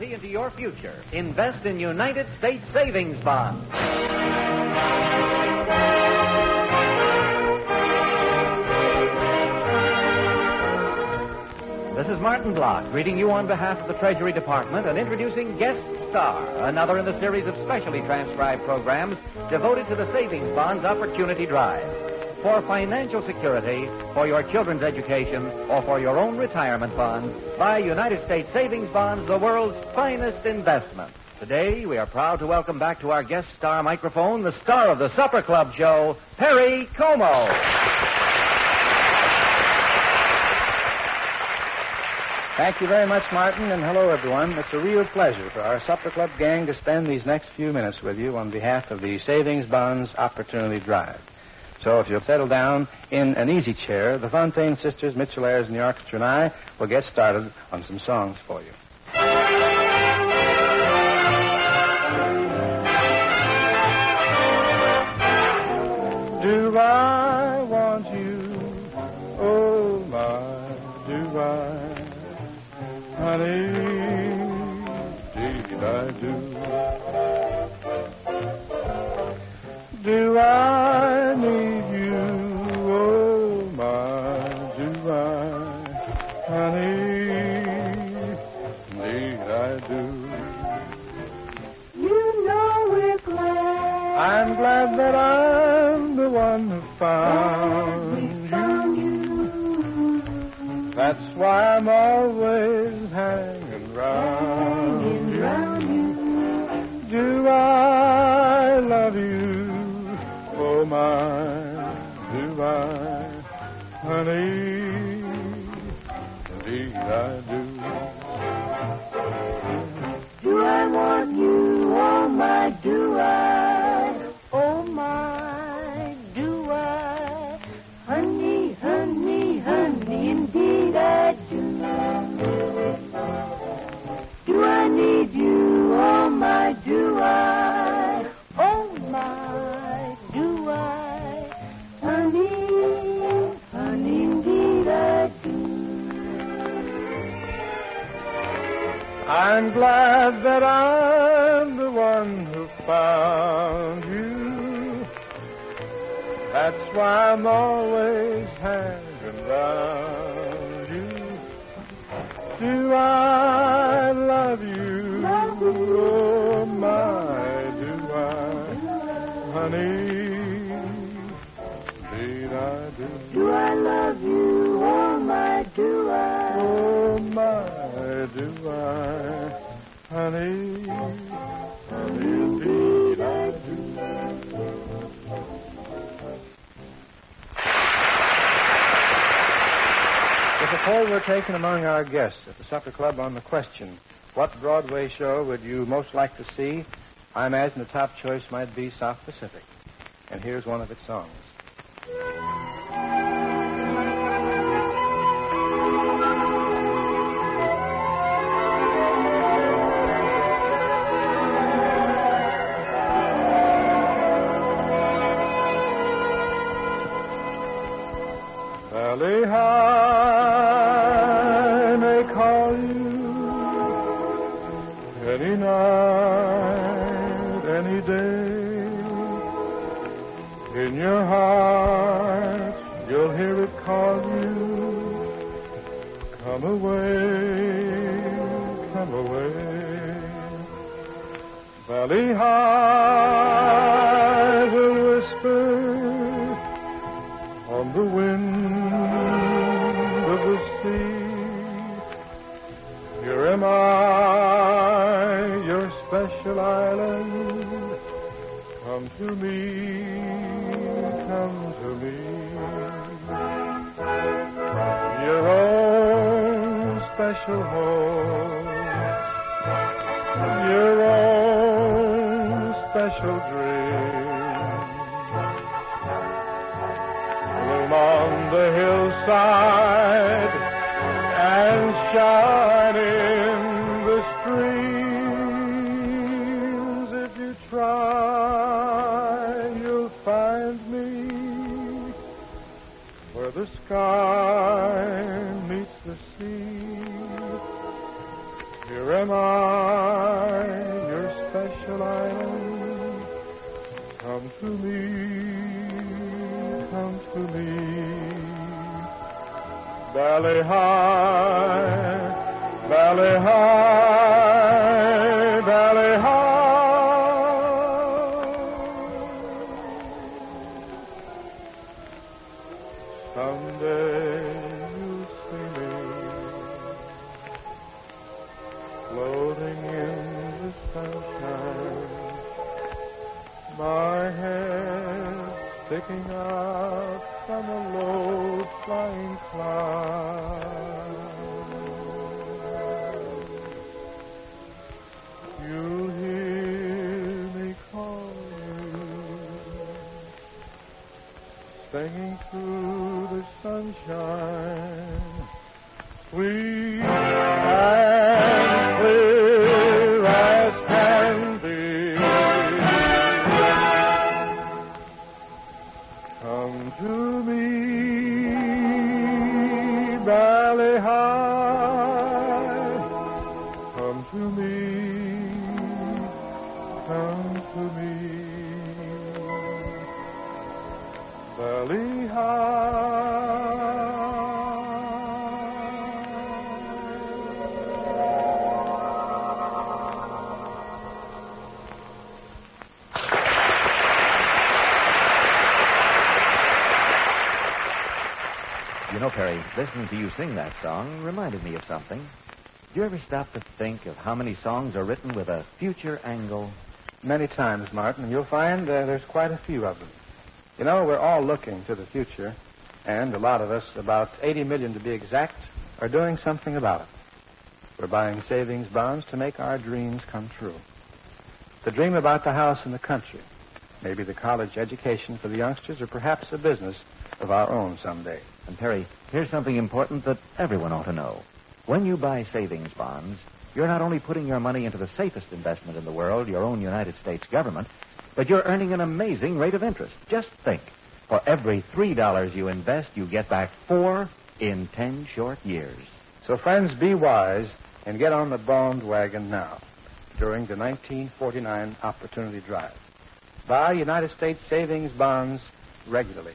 Into your future. Invest in United States savings bonds. This is Martin Block greeting you on behalf of the Treasury Department and introducing Guest Star, another in the series of specially transcribed programs devoted to the Savings Bonds Opportunity Drive. For financial security, for your children's education, or for your own retirement fund, buy United States Savings Bonds, the world's finest investment. Today, we are proud to welcome back to our guest star microphone the star of the Supper Club show, Perry Como. Thank you very much, Martin, and hello, everyone. It's a real pleasure for our Supper Club gang to spend these next few minutes with you on behalf of the Savings Bonds Opportunity Drive. So if you'll settle down in an easy chair, the Fontane sisters, Mitchell Ayres, and the orchestra and I will get started on some songs for you. Do I want you? Oh my, do I? Honey, Honey, indeed I do. You know we're glad. I'm glad that I'm the one who found found you. you. That's why I'm always hanging round Hanging round you. Do I love you? Oh my, do I, honey? Indeed I do. I'm glad that I'm the one who found you. That's why I'm always hanging round you. Do I love you? Love you. Oh my, do I, honey? Indeed I do. Do I love you? Oh my, do I? Oh my, do I, honey? If a poll were taken among our guests at the Supper Club on the question, what Broadway show would you most like to see? I imagine the top choice might be South Pacific. And here's one of its songs. Bali Ha'i may call you any night, any day. In your heart, you'll hear it call you. Come away, come away. Bali Ha'i island. Come to me, come to me. Your own special home. Your own special dream. Bloom on the hillside and shine high, Bali Ha'i, Bali Ha'i. Someday you'll see me floating in the sunshine. My head sticking out from a low flying cloud. Singing through the sunshine. Sweet and clear as can be. Come to me, Bali Ha'i. Come to me, come to me, You know, Perry, listening to you sing that song reminded me of something. Do you ever stop to think of how many songs are written with a future angle? Many times, Martin. You'll find uh, there's quite a few of them. You know, we're all looking to the future, and a lot of us, about 80 million to be exact, are doing something about it. We're buying savings bonds to make our dreams come true. The dream about the house in the country, maybe the college education for the youngsters, or perhaps a business of our own someday. And Perry, here's something important that everyone ought to know. When you buy savings bonds, you're not only putting your money into the safest investment in the world, your own United States government, but you're earning an amazing rate of interest. Just think. For every $3 you invest, you get back four in 10 short years. So, friends, be wise and get on the bond wagon now during the 1949 Opportunity Drive. Buy United States savings bonds regularly.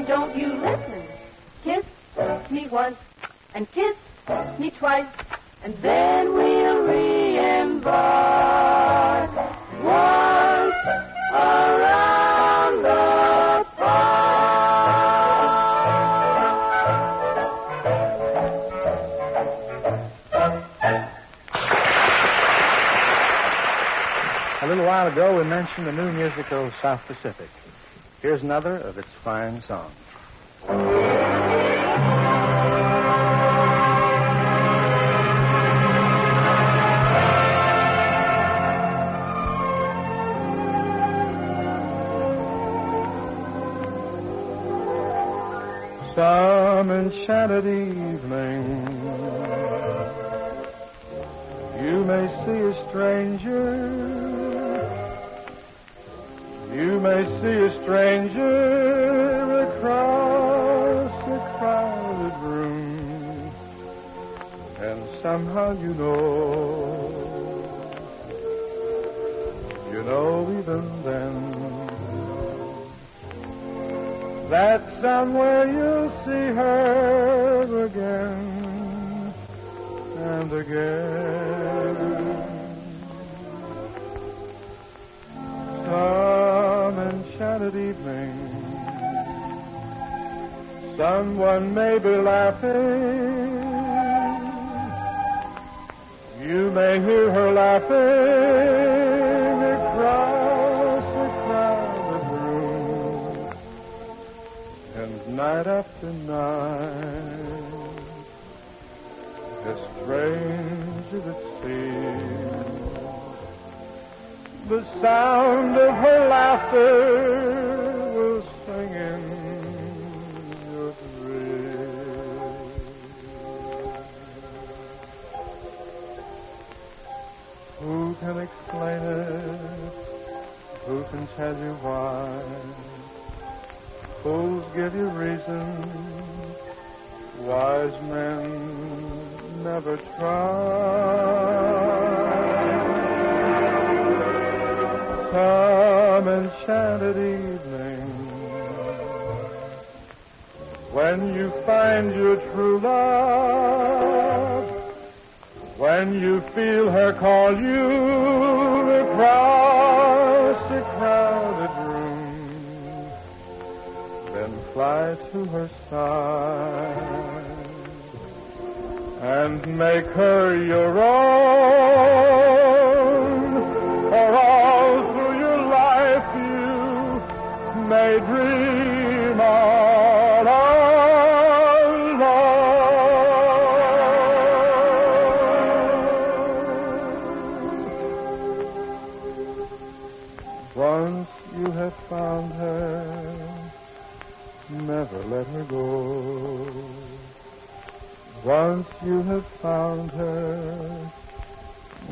Dobbin, don't you listen. Kiss me once, and kiss me twice, and then we'll re-embark once around the A little while ago, we mentioned the new musical South Pacific. Here's another of its fine songs. Some enchanted evening, you may see a stranger. You may see a stranger across a crowded room, and somehow you know, you know even then that somewhere you'll see her again and again. Some enchanted evening, someone may be laughing. You may hear her laughing across a crowded room. And night after night, as strange as it seems, the sound of her laughter will sing in your dreams. Who can explain it? Who can tell you why? Fools give you reason, wise men never try. Some enchanted evening, when you find your true love, when you feel her call you across a crowded room, then fly to her side and make her your own. Once you have found her, never let her go. Once you have found her,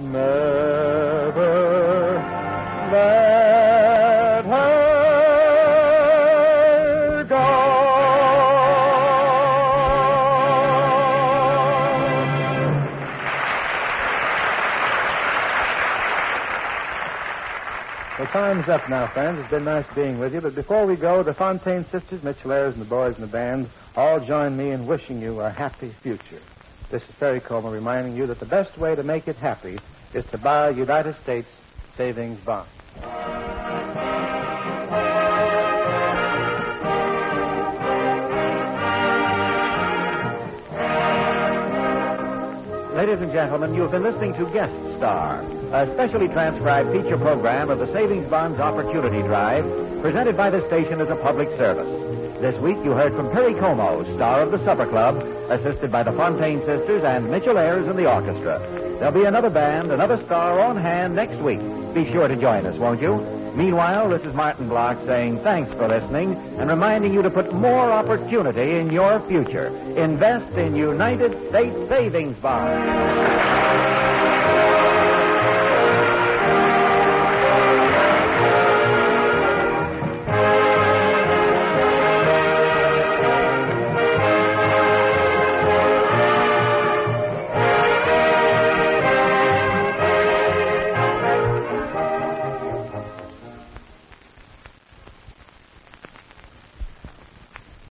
never let Well, time's up now, friends. It's been nice being with you. But before we go, the Fontane sisters, Mitchell Ayres, and the boys in the band all join me in wishing you a happy future. This is Perry Como reminding you that the best way to make it happy is to buy United States savings bond. Ladies and gentlemen, you have been listening to Guest Star, a specially transcribed feature program of the Savings Bonds Opportunity Drive, presented by the station as a public service. This week you heard from Perry Como, star of the Supper Club, assisted by the Fontane Sisters and Mitchell Ayres in the orchestra. There'll be another band, another star on hand next week. Be sure to join us, won't you? Meanwhile, this is Martin Block saying thanks for listening and reminding you to put more opportunity in your future. Invest in United States savings bonds.